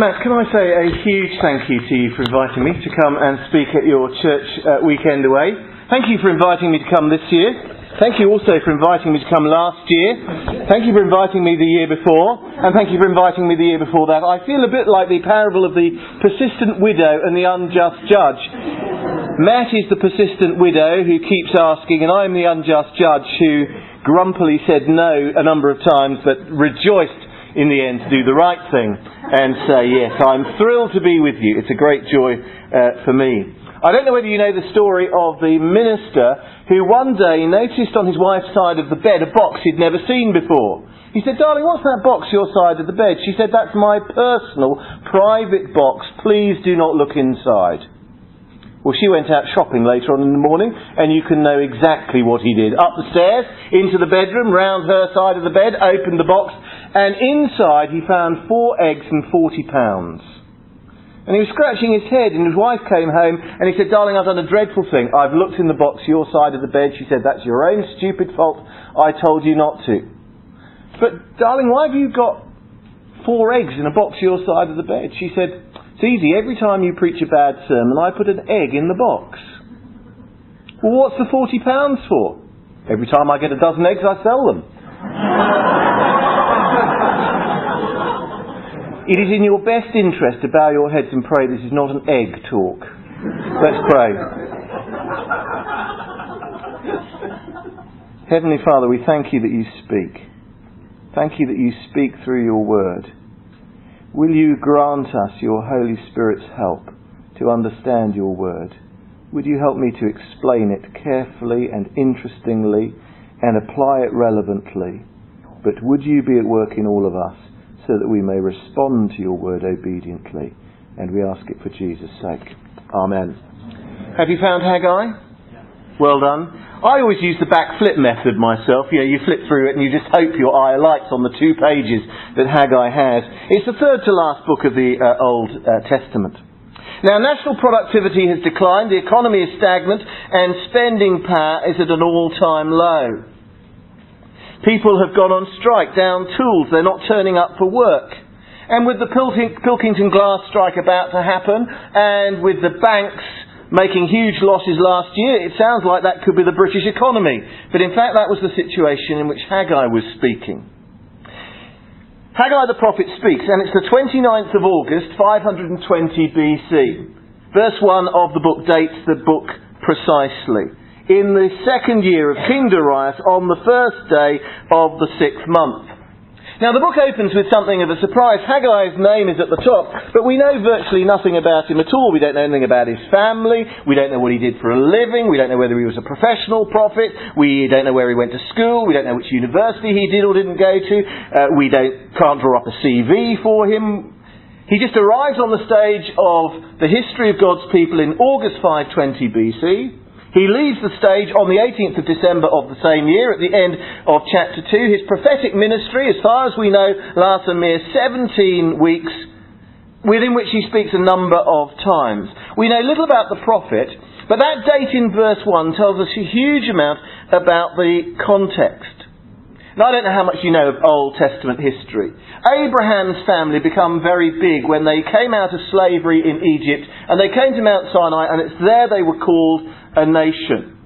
Matt, can I say a huge thank you to you for inviting me to come and speak at your church uh, weekend away. Thank you for inviting me to come this year. Thank you also for inviting me to come last year. Thank you for inviting me the year before. And thank you for inviting me the year before that. I feel a bit like the parable of the persistent widow and the unjust judge. Matt is the persistent widow who keeps asking, and I'm the unjust judge who grumpily said no a number of times but rejoiced in the end do the right thing and say, Yes, I'm thrilled to be with you. It's a great joy uh, for me. I don't know whether you know the story of the minister who one day noticed on his wife's side of the bed a box he'd never seen before. He said, Darling, what's that box your side of the bed? She said, That's my personal, private box. Please do not look inside. Well, she went out shopping later on in the morning, and you can know exactly what he did. Up the stairs, into the bedroom, round her side of the bed, opened the box, and inside he found four eggs and forty pounds. And he was scratching his head, and his wife came home, and he said, Darling, I've done a dreadful thing. I've looked in the box your side of the bed. She said, That's your own stupid fault. I told you not to. But, darling, why have you got four eggs in a box your side of the bed? She said, it's easy. Every time you preach a bad sermon, I put an egg in the box. Well, what's the £40 for? Every time I get a dozen eggs, I sell them. It is in your best interest to bow your heads and pray this is not an egg talk. Let's pray. Heavenly Father, we thank you that you speak. Thank you that you speak through your word. Will you grant us your Holy Spirit's help to understand your word? Would you help me to explain it carefully and interestingly and apply it relevantly? But would you be at work in all of us so that we may respond to your word obediently? And we ask it for Jesus' sake. Amen. Have you found Haggai? Well done. I always use the backflip method myself. You know, you flip through it and you just hope your eye alights on the two pages that Haggai has. It's the third to last book of the uh, Old uh, Testament. Now, national productivity has declined, the economy is stagnant, and spending power is at an all-time low. People have gone on strike, down tools, they're not turning up for work. And with the Pilkington glass strike about to happen, and with the banks making huge losses last year, it sounds like that could be the British economy. But in fact, that was the situation in which Haggai was speaking. Haggai the prophet speaks, and it's the 29th of August, 520 BC. Verse 1 of the book dates the book precisely. In the second year of King Darius, on the first day of the sixth month. Now, the book opens with something of a surprise. Haggai's name is at the top, but we know virtually nothing about him at all. We don't know anything about his family. We don't know what he did for a living. We don't know whether he was a professional prophet. We don't know where he went to school. We don't know which university he did or didn't go to. Uh, we don't, can't draw up a CV for him. He just arrives on the stage of the history of God's people in August 520 BC. He leaves the stage on the 18th of December of the same year at the end of chapter 2. His prophetic ministry, as far as we know, lasts a mere 17 weeks, within which he speaks a number of times. We know little about the prophet, but that date in verse 1 tells us a huge amount about the context. Now, I don't know how much you know of Old Testament history. Abraham's family become very big when they came out of slavery in Egypt and they came to Mount Sinai, and it's there they were called a nation.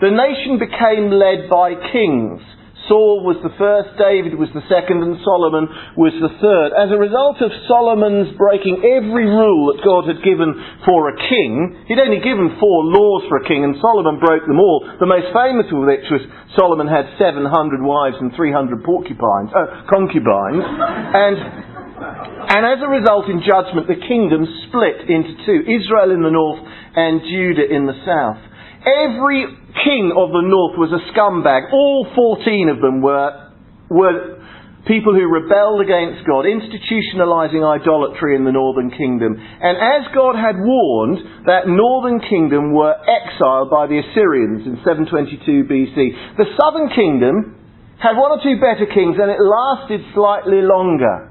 The nation became led by kings. Saul was the first, David was the second, and Solomon was the third. As a result of Solomon's breaking every rule that God had given for a king, he'd only given four laws for a king, and Solomon broke them all. The most famous of which was Solomon had 700 wives and 300 porcupines, uh, concubines, and and as a result, in judgment, the kingdom split into two Israel in the north and Judah in the south. Every king of the north was a scumbag. All 14 of them were, were people who rebelled against God, institutionalizing idolatry in the northern kingdom. And as God had warned, that northern kingdom were exiled by the Assyrians in 722 BC. The southern kingdom had one or two better kings and it lasted slightly longer.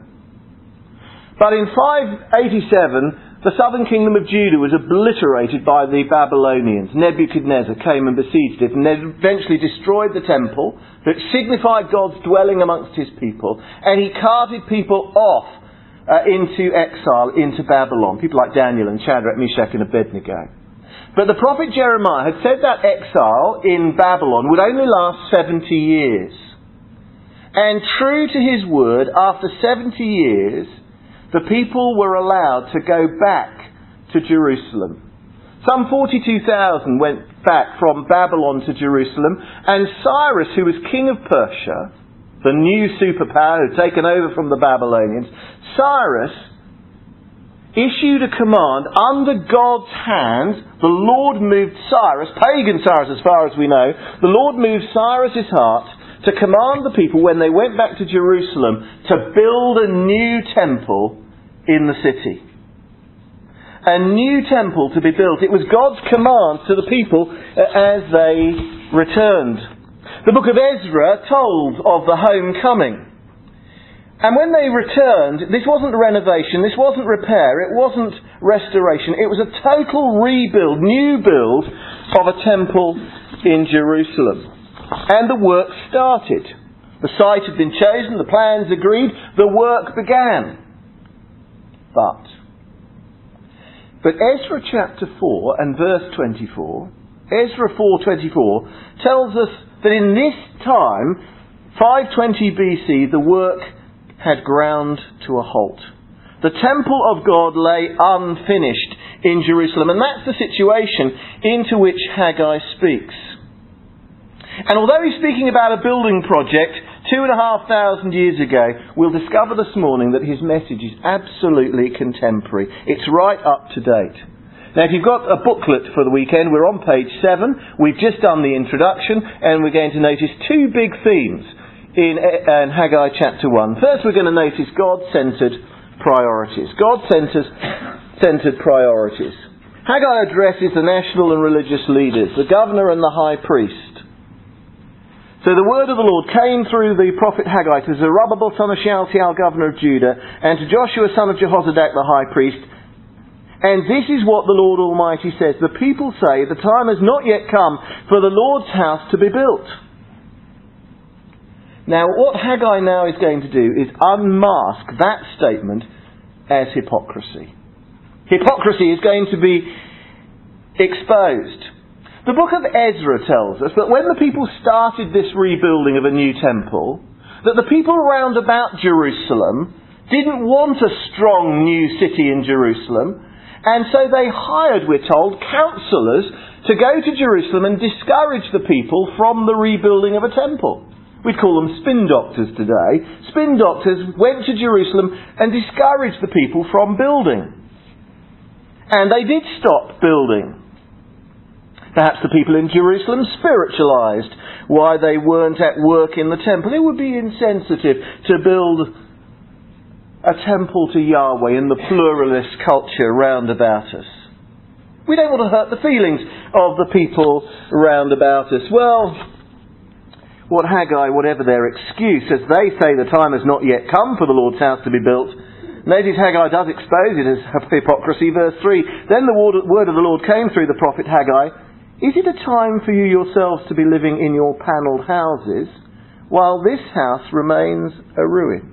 But in 587, the southern kingdom of Judah was obliterated by the Babylonians. Nebuchadnezzar came and besieged it and eventually destroyed the temple that signified God's dwelling amongst his people. And he carted people off uh, into exile, into Babylon. People like Daniel and Shadrach, Meshach, and Abednego. But the prophet Jeremiah had said that exile in Babylon would only last 70 years. And true to his word, after 70 years, the people were allowed to go back to Jerusalem. Some 42,000 went back from Babylon to Jerusalem, and Cyrus, who was king of Persia, the new superpower who had taken over from the Babylonians, Cyrus issued a command under God's hand. The Lord moved Cyrus, pagan Cyrus as far as we know, the Lord moved Cyrus's heart to command the people when they went back to Jerusalem to build a new temple in the city. A new temple to be built. It was God's command to the people uh, as they returned. The book of Ezra told of the homecoming. And when they returned, this wasn't renovation, this wasn't repair, it wasn't restoration, it was a total rebuild, new build of a temple in Jerusalem. And the work started. The site had been chosen, the plans agreed, the work began. But, but Ezra chapter 4 and verse 24, Ezra 4:24 tells us that in this time, 520 BC, the work had ground to a halt. The temple of God lay unfinished in Jerusalem, and that's the situation into which Haggai speaks. And although he's speaking about a building project two and a half thousand years ago, we'll discover this morning that his message is absolutely contemporary. It's right up to date. Now, if you've got a booklet for the weekend, we're on page 7. We've just done the introduction, and we're going to notice two big themes in, uh, in Haggai chapter 1. First, we're going to notice God centered priorities. God centered priorities. Haggai addresses the national and religious leaders, the governor and the high priest. So the word of the Lord came through the prophet Haggai to Zerubbabel son of Shealtiel, governor of Judah, and to Joshua son of Jehozadak, the high priest, and this is what the Lord Almighty says. The people say, The time has not yet come for the Lord's house to be built. Now, what Haggai now is going to do is unmask that statement as hypocrisy. Hypocrisy is going to be exposed. The book of Ezra tells us that when the people started this rebuilding of a new temple, that the people round about Jerusalem didn't want a strong new city in Jerusalem. And so they hired, we're told, counselors to go to Jerusalem and discourage the people from the rebuilding of a temple. We'd call them spin doctors today. Spin doctors went to Jerusalem and discouraged the people from building. And they did stop building. Perhaps the people in Jerusalem spiritualized why they weren't at work in the temple. It would be insensitive to build a temple to Yahweh in the pluralist culture round about us. We don't want to hurt the feelings of the people round about us. Well, what Haggai, whatever their excuse, as they say the time has not yet come for the Lord's house to be built, notice Haggai does expose it as hypocrisy. Verse 3 Then the word of the Lord came through the prophet Haggai Is it a time for you yourselves to be living in your panelled houses, while this house remains a ruin?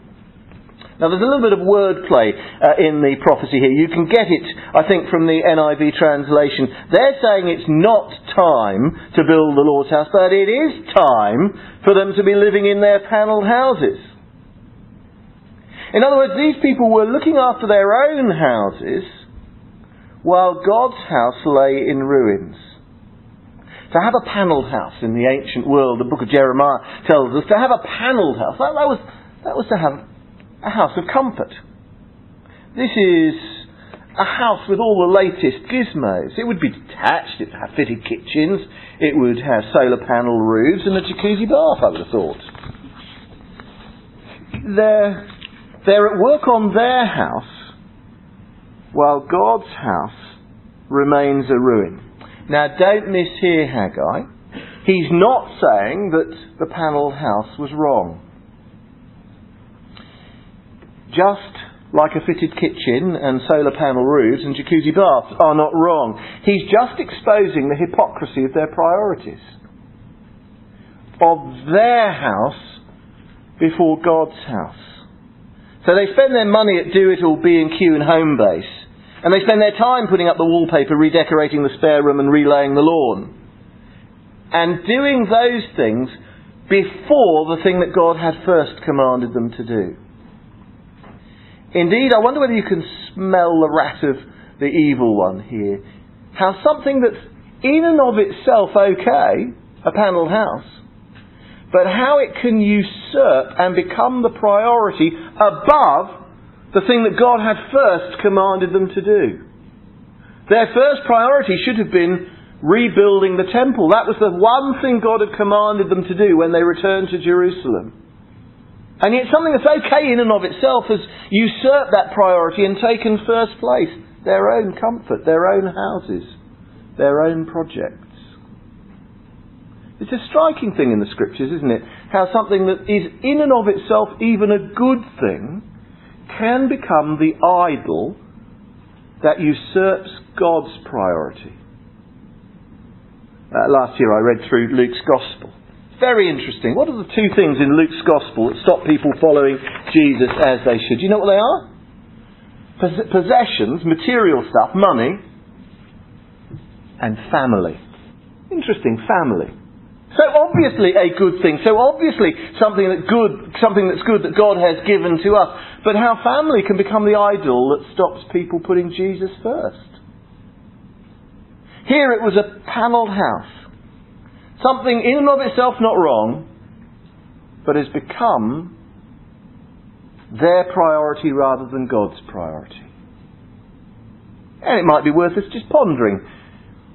Now, there's a little bit of wordplay uh, in the prophecy here. You can get it, I think, from the NIV translation. They're saying it's not time to build the Lord's house, but it is time for them to be living in their panelled houses. In other words, these people were looking after their own houses while God's house lay in ruins. To have a panelled house in the ancient world, the book of Jeremiah tells us, to have a panelled house, that, that was, that was to have a house of comfort. This is a house with all the latest gizmos. It would be detached, it would have fitted kitchens, it would have solar panel roofs and a jacuzzi bath, I would have thought. They're, they're at work on their house while God's house remains a ruin. Now don't mishear Haggai. He's not saying that the panelled house was wrong just like a fitted kitchen and solar panel roofs and jacuzzi baths are not wrong. He's just exposing the hypocrisy of their priorities. Of their house before God's house. So they spend their money at Do It All, B&Q and Homebase. And they spend their time putting up the wallpaper, redecorating the spare room and relaying the lawn. And doing those things before the thing that God had first commanded them to do. Indeed, I wonder whether you can smell the rat of the evil one here. How something that's in and of itself okay, a panelled house, but how it can usurp and become the priority above the thing that God had first commanded them to do. Their first priority should have been rebuilding the temple. That was the one thing God had commanded them to do when they returned to Jerusalem. And yet something that's okay in and of itself has usurped that priority and taken first place. Their own comfort, their own houses, their own projects. It's a striking thing in the scriptures, isn't it? How something that is in and of itself even a good thing can become the idol that usurps God's priority. Uh, last year I read through Luke's Gospel. Very interesting. What are the two things in Luke's Gospel that stop people following Jesus as they should? Do you know what they are? Pos- possessions, material stuff, money, and family. Interesting, family. So obviously a good thing. So obviously something that good, something that's good that God has given to us. But how family can become the idol that stops people putting Jesus first. Here it was a panelled house. Something in and of itself not wrong, but has become their priority rather than God's priority. And it might be worth us just pondering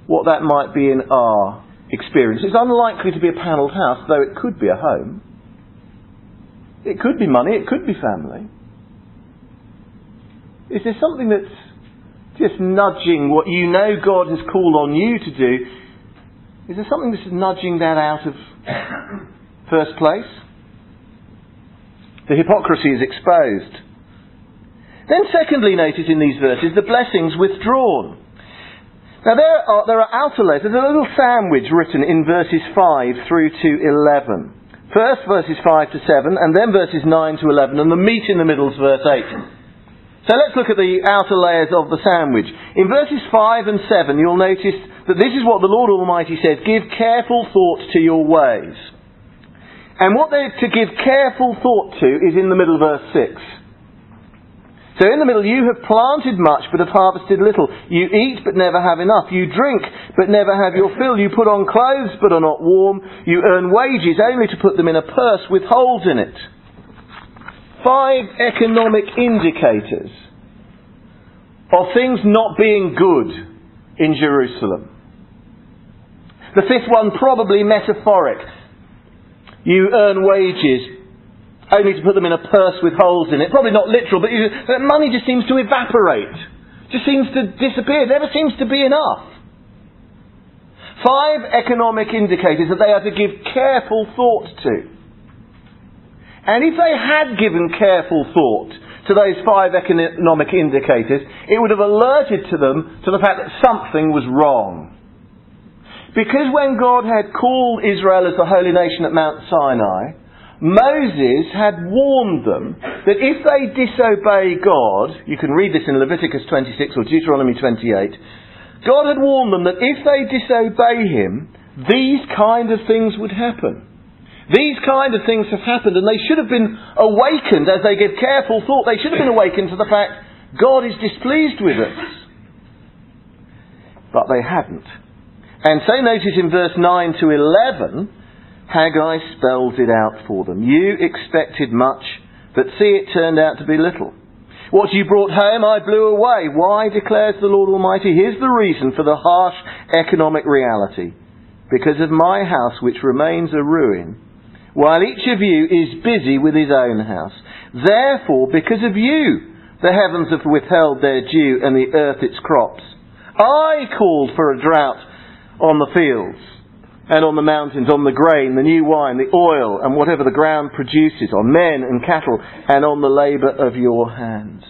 what that might be in our experience. It's unlikely to be a panelled house, though it could be a home. It could be money, it could be family. Is there something that's just nudging what you know God has called on you to do? Is there something that's nudging that out of first place? The hypocrisy is exposed. Then, secondly, notice in these verses the blessings withdrawn. Now there are, there are outer layers. There's a little sandwich written in verses 5 through to 11. First verses 5 to 7, and then verses 9 to 11, and the meat in the middle is verse 8. So let's look at the outer layers of the sandwich. In verses 5 and 7, you'll notice that this is what the Lord Almighty says Give careful thought to your ways. And what they're to give careful thought to is in the middle of verse 6. So in the middle, you have planted much, but have harvested little. You eat, but never have enough. You drink, but never have your fill. You put on clothes, but are not warm. You earn wages, only to put them in a purse with holes in it. Five economic indicators of things not being good in Jerusalem. The fifth one, probably metaphoric. You earn wages, only to put them in a purse with holes in it. Probably not literal, but you, money just seems to evaporate. Just seems to disappear. It never seems to be enough. Five economic indicators that they are to give careful thought to. And if they had given careful thought to those five economic indicators, it would have alerted to them to the fact that something was wrong. Because when God had called Israel as the holy nation at Mount Sinai, Moses had warned them that if they disobey God, you can read this in Leviticus 26 or Deuteronomy 28, God had warned them that if they disobey Him, these kind of things would happen. These kind of things have happened and they should have been awakened as they give careful thought. They should have been awakened to the fact God is displeased with us. But they hadn't. And so notice in verse 9 to 11, Haggai spells it out for them. You expected much, but see it turned out to be little. What you brought home I blew away. Why, declares the Lord Almighty? Here's the reason for the harsh economic reality. Because of my house which remains a ruin, while each of you is busy with his own house. Therefore, because of you, the heavens have withheld their dew and the earth its crops. I called for a drought on the fields and on the mountains, on the grain, the new wine, the oil, and whatever the ground produces, on men and cattle, and on the labour of your hands.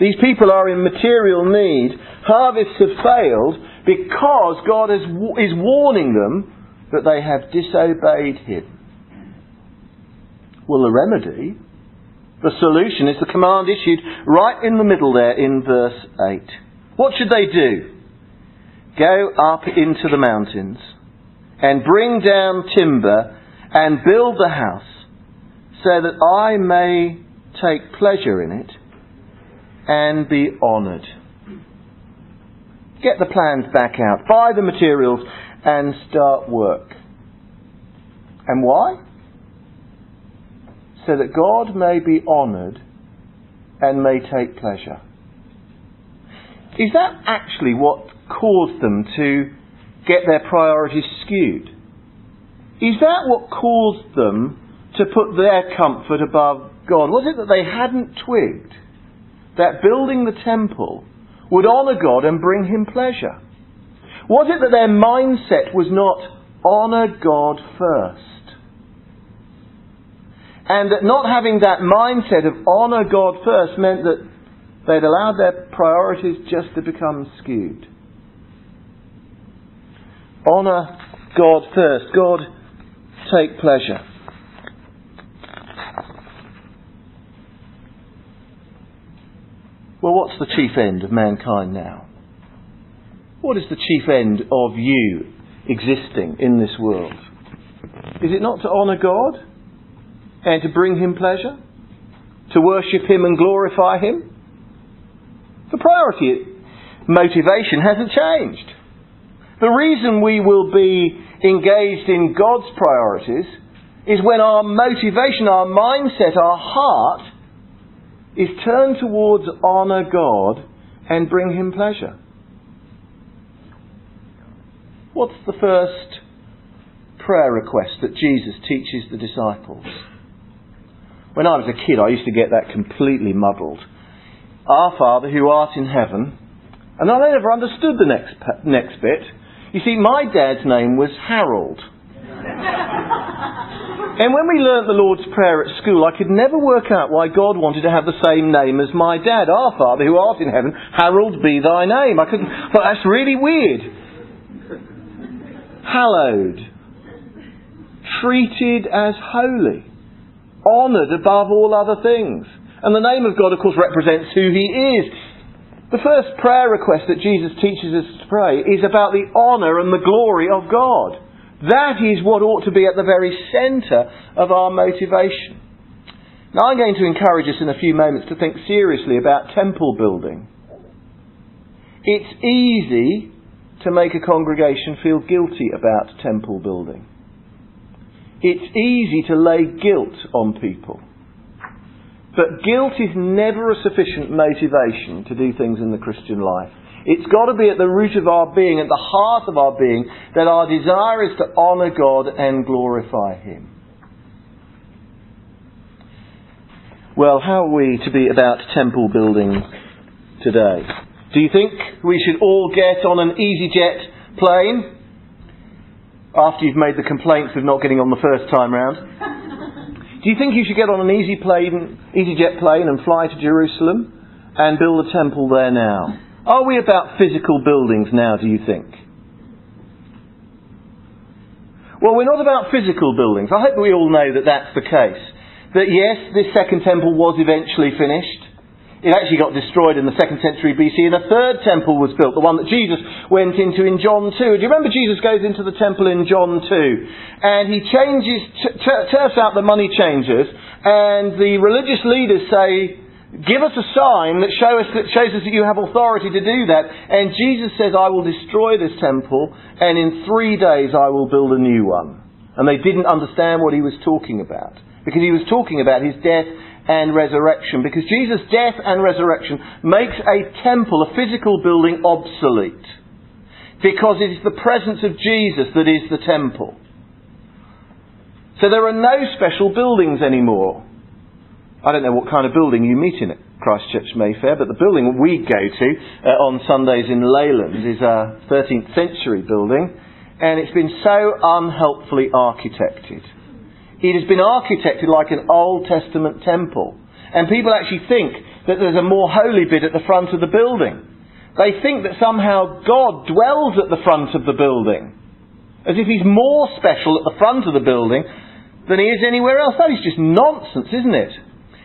These people are in material need. Harvests have failed because God is, is warning them that they have disobeyed Him. Well, the remedy The solution is the command issued right in the middle there in verse 8. What should they do? Go up into the mountains and bring down timber and build the house so that I may take pleasure in it and be honoured. Get the plans back out, buy the materials and start work. And why? So that God may be honoured and may take pleasure. Is that actually what caused them to get their priorities skewed? Is that what caused them to put their comfort above God? Was it that they hadn't twigged that building the temple would honour God and bring Him pleasure? Was it that their mindset was not honour God first? And that not having that mindset of honour God first meant that they'd allowed their priorities just to become skewed. Honour God first. God take pleasure. Well, what's the chief end of mankind now? What is the chief end of you existing in this world? Is it not to honour God and to bring Him pleasure? To worship Him and glorify Him? The priority, motivation hasn't changed. The reason we will be engaged in God's priorities is when our motivation, our mindset, our heart is turned towards honour God and bring Him pleasure. What's the first prayer request that Jesus teaches the disciples? When I was a kid, I used to get that completely muddled. Our Father who art in heaven, and I never understood the next, next bit. You see, my dad's name was Harold. and when we learnt the Lord's Prayer at school, I could never work out why God wanted to have the same name as my dad, our Father who art in heaven, Harold be thy name. I couldn't, but that's really weird. Hallowed. Treated as holy. Honoured above all other things. And the name of God, of course, represents who He is. The first prayer request that Jesus teaches us to pray is about the honour and the glory of God. That is what ought to be at the very centre of our motivation. Now, I'm going to encourage us in a few moments to think seriously about temple building. It's easy to make a congregation feel guilty about temple building. It's easy to lay guilt on people. But guilt is never a sufficient motivation to do things in the Christian life. It's got to be at the root of our being, at the heart of our being, that our desire is to honour God and glorify Him. Well, how are we to be about temple building today? Do you think we should all get on an EasyJet plane after you've made the complaints of not getting on the first time round? Do you think you should get on an easy plane, EasyJet plane and fly to Jerusalem and build a temple there now? Are we about physical buildings now, do you think? Well, we're not about physical buildings. I hope we all know that that's the case. That yes, this second temple was eventually finished. It actually got destroyed in the second century BC, and a third temple was built, the one that Jesus went into in John 2. Do you remember Jesus goes into the temple in John 2, and he changes, t- t- turfs out the money changers, and the religious leaders say, Give us a sign that, show us, that shows us that you have authority to do that. And Jesus says, I will destroy this temple, and in three days I will build a new one. And they didn't understand what he was talking about. Because he was talking about his death and resurrection. Because Jesus' death and resurrection makes a temple, a physical building, obsolete. Because it is the presence of Jesus that is the temple. So there are no special buildings anymore. I don't know what kind of building you meet in at Christchurch Mayfair, but the building we go to uh, on Sundays in Leyland is a 13th century building, and it's been so unhelpfully architected. It has been architected like an Old Testament temple. And people actually think that there's a more holy bit at the front of the building. They think that somehow God dwells at the front of the building. As if he's more special at the front of the building than he is anywhere else. That is just nonsense, isn't it?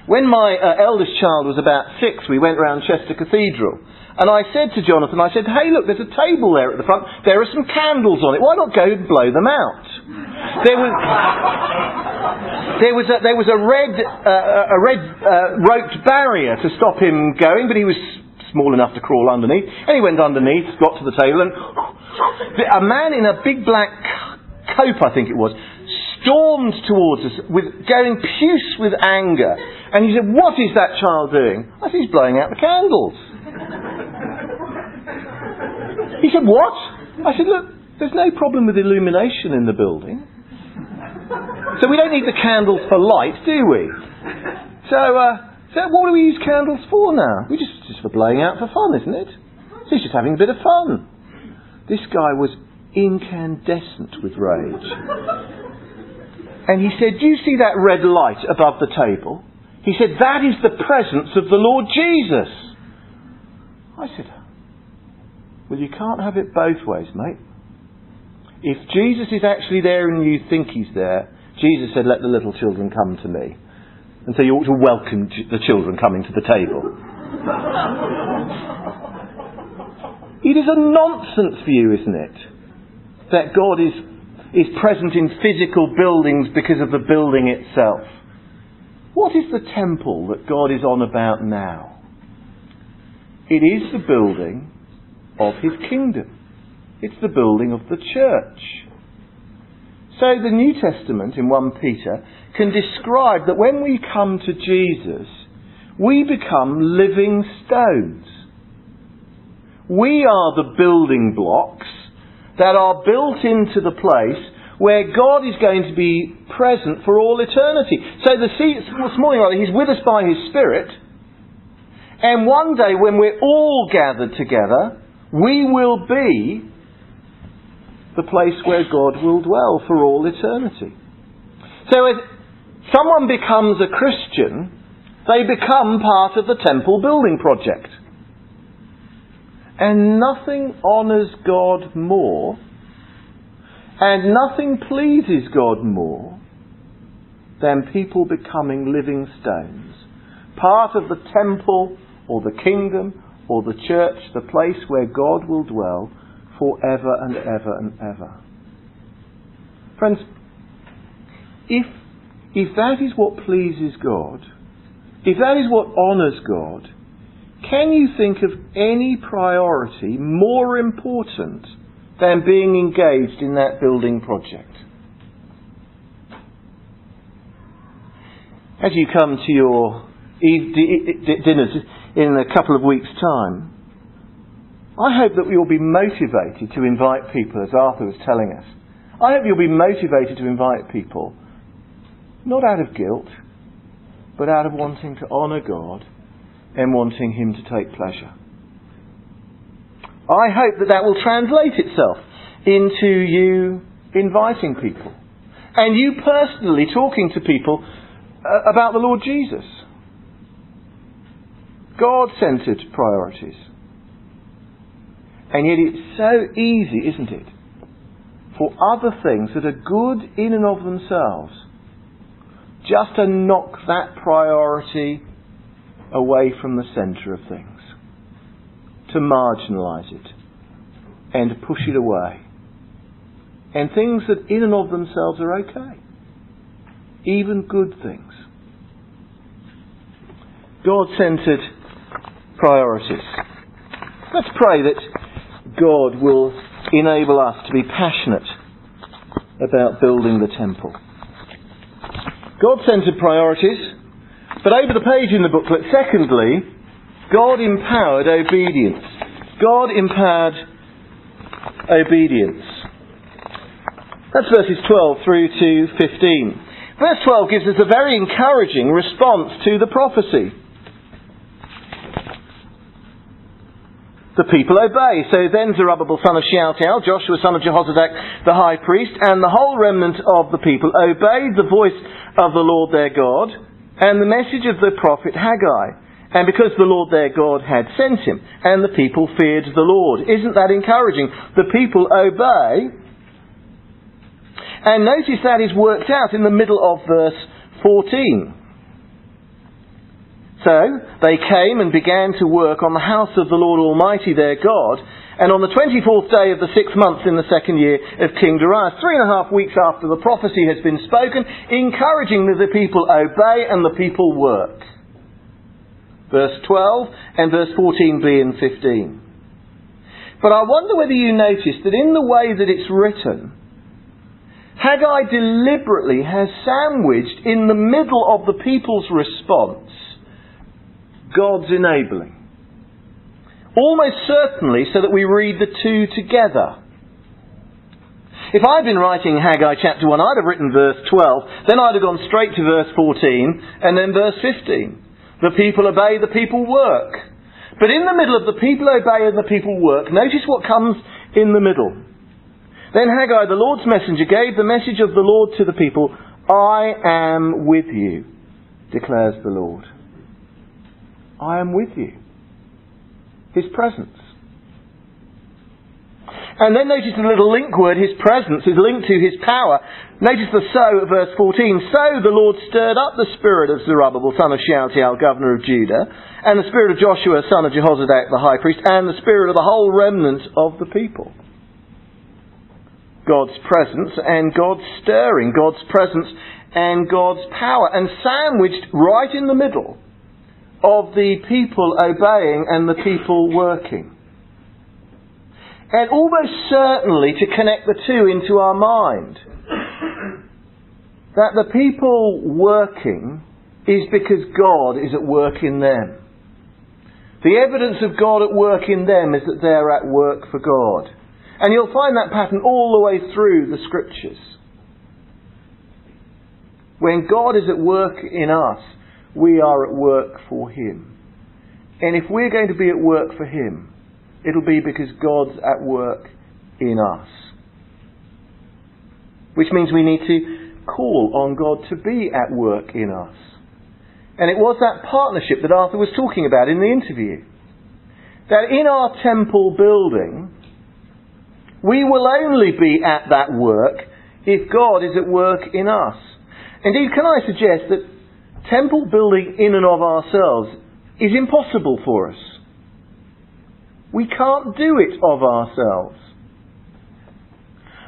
When my uh, eldest child was about six, we went round Chester Cathedral. And I said to Jonathan, I said, hey, look, there's a table there at the front. There are some candles on it. Why not go and blow them out? There was, there was a, there was a red, uh, a red uh, roped barrier to stop him going, but he was small enough to crawl underneath. And he went underneath, got to the table, and a man in a big black cope, I think it was, stormed towards us, with, going puce with anger. And he said, What is that child doing? I said, He's blowing out the candles. he said, What? I said, Look, there's no problem with illumination in the building. So we don't need the candles for light, do we? So, uh, so what do we use candles for now? We just, just for blowing out for fun, isn't it? So he's just having a bit of fun. This guy was incandescent with rage. And he said, Do you see that red light above the table? He said, That is the presence of the Lord Jesus. I said, Well, you can't have it both ways, mate. If Jesus is actually there and you think he's there, Jesus said, Let the little children come to me. And so you ought to welcome the children coming to the table. it is a nonsense view, isn't it? That God is is present in physical buildings because of the building itself. What is the temple that God is on about now? It is the building of His kingdom. It's the building of the church. So the New Testament in 1 Peter can describe that when we come to Jesus, we become living stones. We are the building blocks that are built into the place where God is going to be present for all eternity. So the this morning, rather, He's with us by His Spirit. And one day, when we're all gathered together, we will be the place where God will dwell for all eternity. So if someone becomes a Christian, they become part of the temple building project. And nothing honours God more, and nothing pleases God more than people becoming living stones, part of the temple or the kingdom or the church, the place where God will dwell forever and ever and ever. Friends, if, if that is what pleases God, if that is what honours God, can you think of any priority more important than being engaged in that building project? As you come to your dinners in a couple of weeks' time, I hope that we will be motivated to invite people, as Arthur was telling us. I hope you'll be motivated to invite people, not out of guilt, but out of wanting to honour God and wanting Him to take pleasure. I hope that that will translate itself into you inviting people and you personally talking to people uh, about the Lord Jesus. God centered priorities. And yet it's so easy, isn't it, for other things that are good in and of themselves just to knock that priority away from the centre of things, to marginalise it, and push it away. And things that in and of themselves are okay, even good things. God centred priorities. Let's pray that God will enable us to be passionate about building the temple. God centred priorities but over the page in the booklet, secondly, God empowered obedience. God empowered obedience. That's verses 12 through to 15. Verse 12 gives us a very encouraging response to the prophecy. The people obey. So then Zerubbabel son of Shealtiel, Joshua son of Jehozadak the high priest, and the whole remnant of the people obeyed the voice of the Lord their God and the message of the prophet Haggai. And because the Lord their God had sent him, and the people feared the Lord. Isn't that encouraging? The people obey. And notice that is worked out in the middle of verse 14. So they came and began to work on the house of the Lord Almighty their God. And on the 24th day of the sixth month in the second year of King Darius, three and a half weeks after the prophecy has been spoken, encouraging that the people obey and the people work. Verse 12 and verse 14b and 15. But I wonder whether you notice that in the way that it's written, Haggai deliberately has sandwiched in the middle of the people's response God's enabling. Almost certainly so that we read the two together. If I'd been writing Haggai chapter 1, I'd have written verse 12, then I'd have gone straight to verse 14, and then verse 15. The people obey, the people work. But in the middle of the people obey and the people work, notice what comes in the middle. Then Haggai, the Lord's messenger, gave the message of the Lord to the people I am with you, declares the Lord. I am with you. His presence. And then notice the little link word, his presence, is linked to his power. Notice the so at verse 14. So the Lord stirred up the spirit of Zerubbabel, son of Shealtiel, governor of Judah, and the spirit of Joshua, son of Jehozadak, the high priest, and the spirit of the whole remnant of the people. God's presence and God's stirring, God's presence and God's power, and sandwiched right in the middle of the people obeying and the people working. And almost certainly to connect the two into our mind. That the people working is because God is at work in them. The evidence of God at work in them is that they're at work for God. And you'll find that pattern all the way through the scriptures. When God is at work in us, we are at work for Him. And if we're going to be at work for Him, it'll be because God's at work in us. Which means we need to call on God to be at work in us. And it was that partnership that Arthur was talking about in the interview. That in our temple building, we will only be at that work if God is at work in us. Indeed, can I suggest that temple building in and of ourselves is impossible for us. We can't do it of ourselves.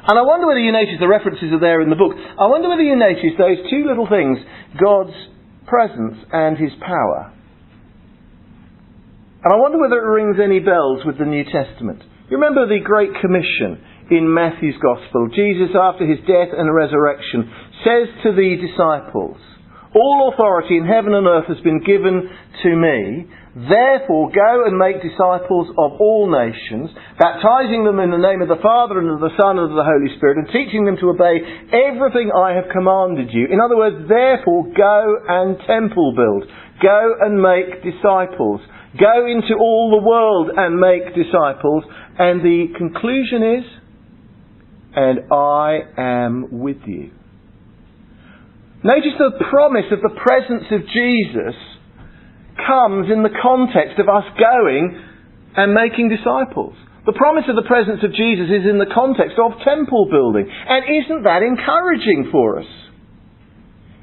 And I wonder whether you notice the references are there in the book. I wonder whether you notice those two little things God's presence and his power. And I wonder whether it rings any bells with the New Testament. You remember the Great Commission in Matthew's Gospel. Jesus, after his death and resurrection, says to the disciples, All authority in heaven and earth has been given to me. Therefore, go and make disciples of all nations, baptizing them in the name of the Father and of the Son and of the Holy Spirit, and teaching them to obey everything I have commanded you. In other words, therefore, go and temple build. Go and make disciples. Go into all the world and make disciples. And the conclusion is, and I am with you. Notice the promise of the presence of Jesus comes in the context of us going and making disciples. The promise of the presence of Jesus is in the context of temple building. And isn't that encouraging for us?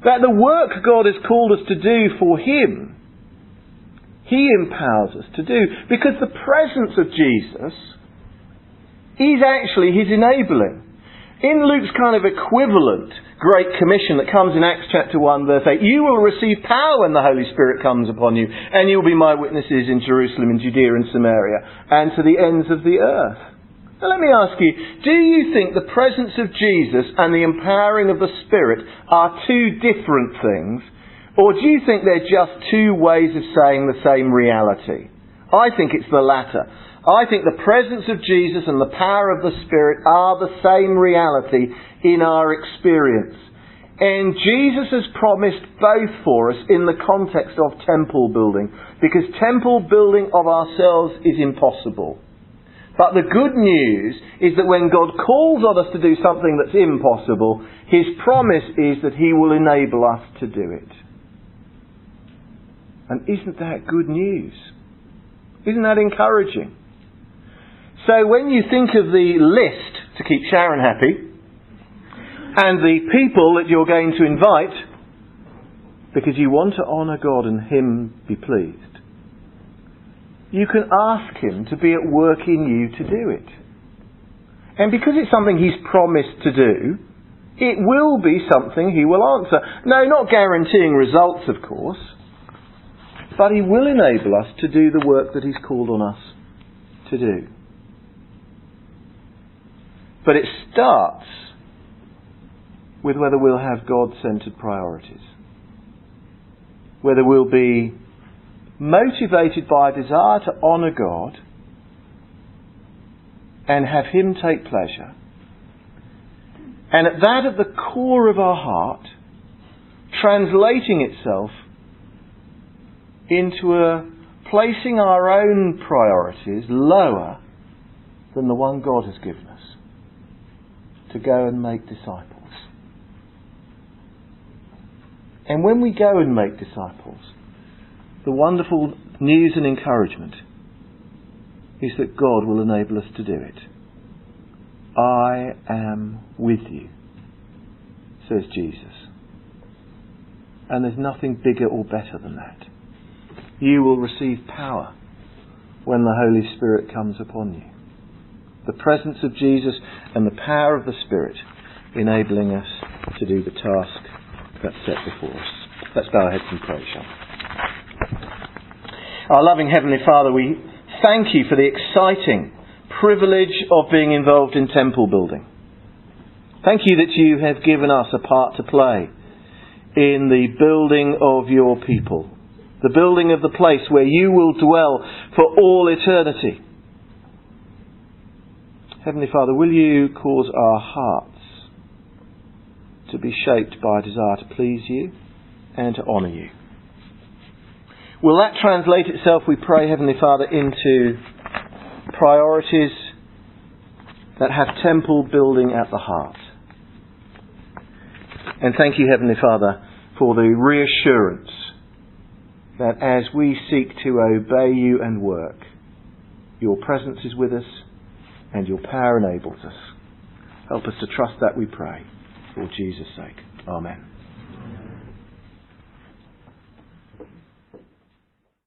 That the work God has called us to do for Him, He empowers us to do. Because the presence of Jesus is actually his enabling. In Luke's kind of equivalent Great Commission that comes in Acts chapter 1 verse 8, you will receive power when the Holy Spirit comes upon you, and you will be my witnesses in Jerusalem, in Judea and Samaria, and to the ends of the earth. Now let me ask you, do you think the presence of Jesus and the empowering of the Spirit are two different things, or do you think they're just two ways of saying the same reality? I think it's the latter. I think the presence of Jesus and the power of the Spirit are the same reality in our experience. And Jesus has promised both for us in the context of temple building, because temple building of ourselves is impossible. But the good news is that when God calls on us to do something that's impossible, His promise is that He will enable us to do it. And isn't that good news? Isn't that encouraging? So when you think of the list to keep Sharon happy, and the people that you're going to invite, because you want to honour God and Him be pleased, you can ask Him to be at work in you to do it. And because it's something He's promised to do, it will be something He will answer. No, not guaranteeing results, of course, but He will enable us to do the work that He's called on us to do. But it starts with whether we'll have God centered priorities. Whether we'll be motivated by a desire to honour God and have Him take pleasure. And at that at the core of our heart, translating itself into a placing our own priorities lower than the one God has given us to go and make disciples. And when we go and make disciples, the wonderful news and encouragement is that God will enable us to do it. I am with you, says Jesus. And there's nothing bigger or better than that. You will receive power when the Holy Spirit comes upon you. The presence of Jesus and the power of the Spirit enabling us to do the task that's set before us. Let's bow our heads and pray, shall Our loving Heavenly Father, we thank you for the exciting privilege of being involved in temple building. Thank you that you have given us a part to play in the building of your people, the building of the place where you will dwell for all eternity. Heavenly Father, will you cause our hearts to be shaped by a desire to please you and to honour you? Will that translate itself, we pray, Heavenly Father, into priorities that have temple building at the heart? And thank you, Heavenly Father, for the reassurance that as we seek to obey you and work, your presence is with us and your power enables us. Help us to trust that, we pray, for Jesus' sake. Amen.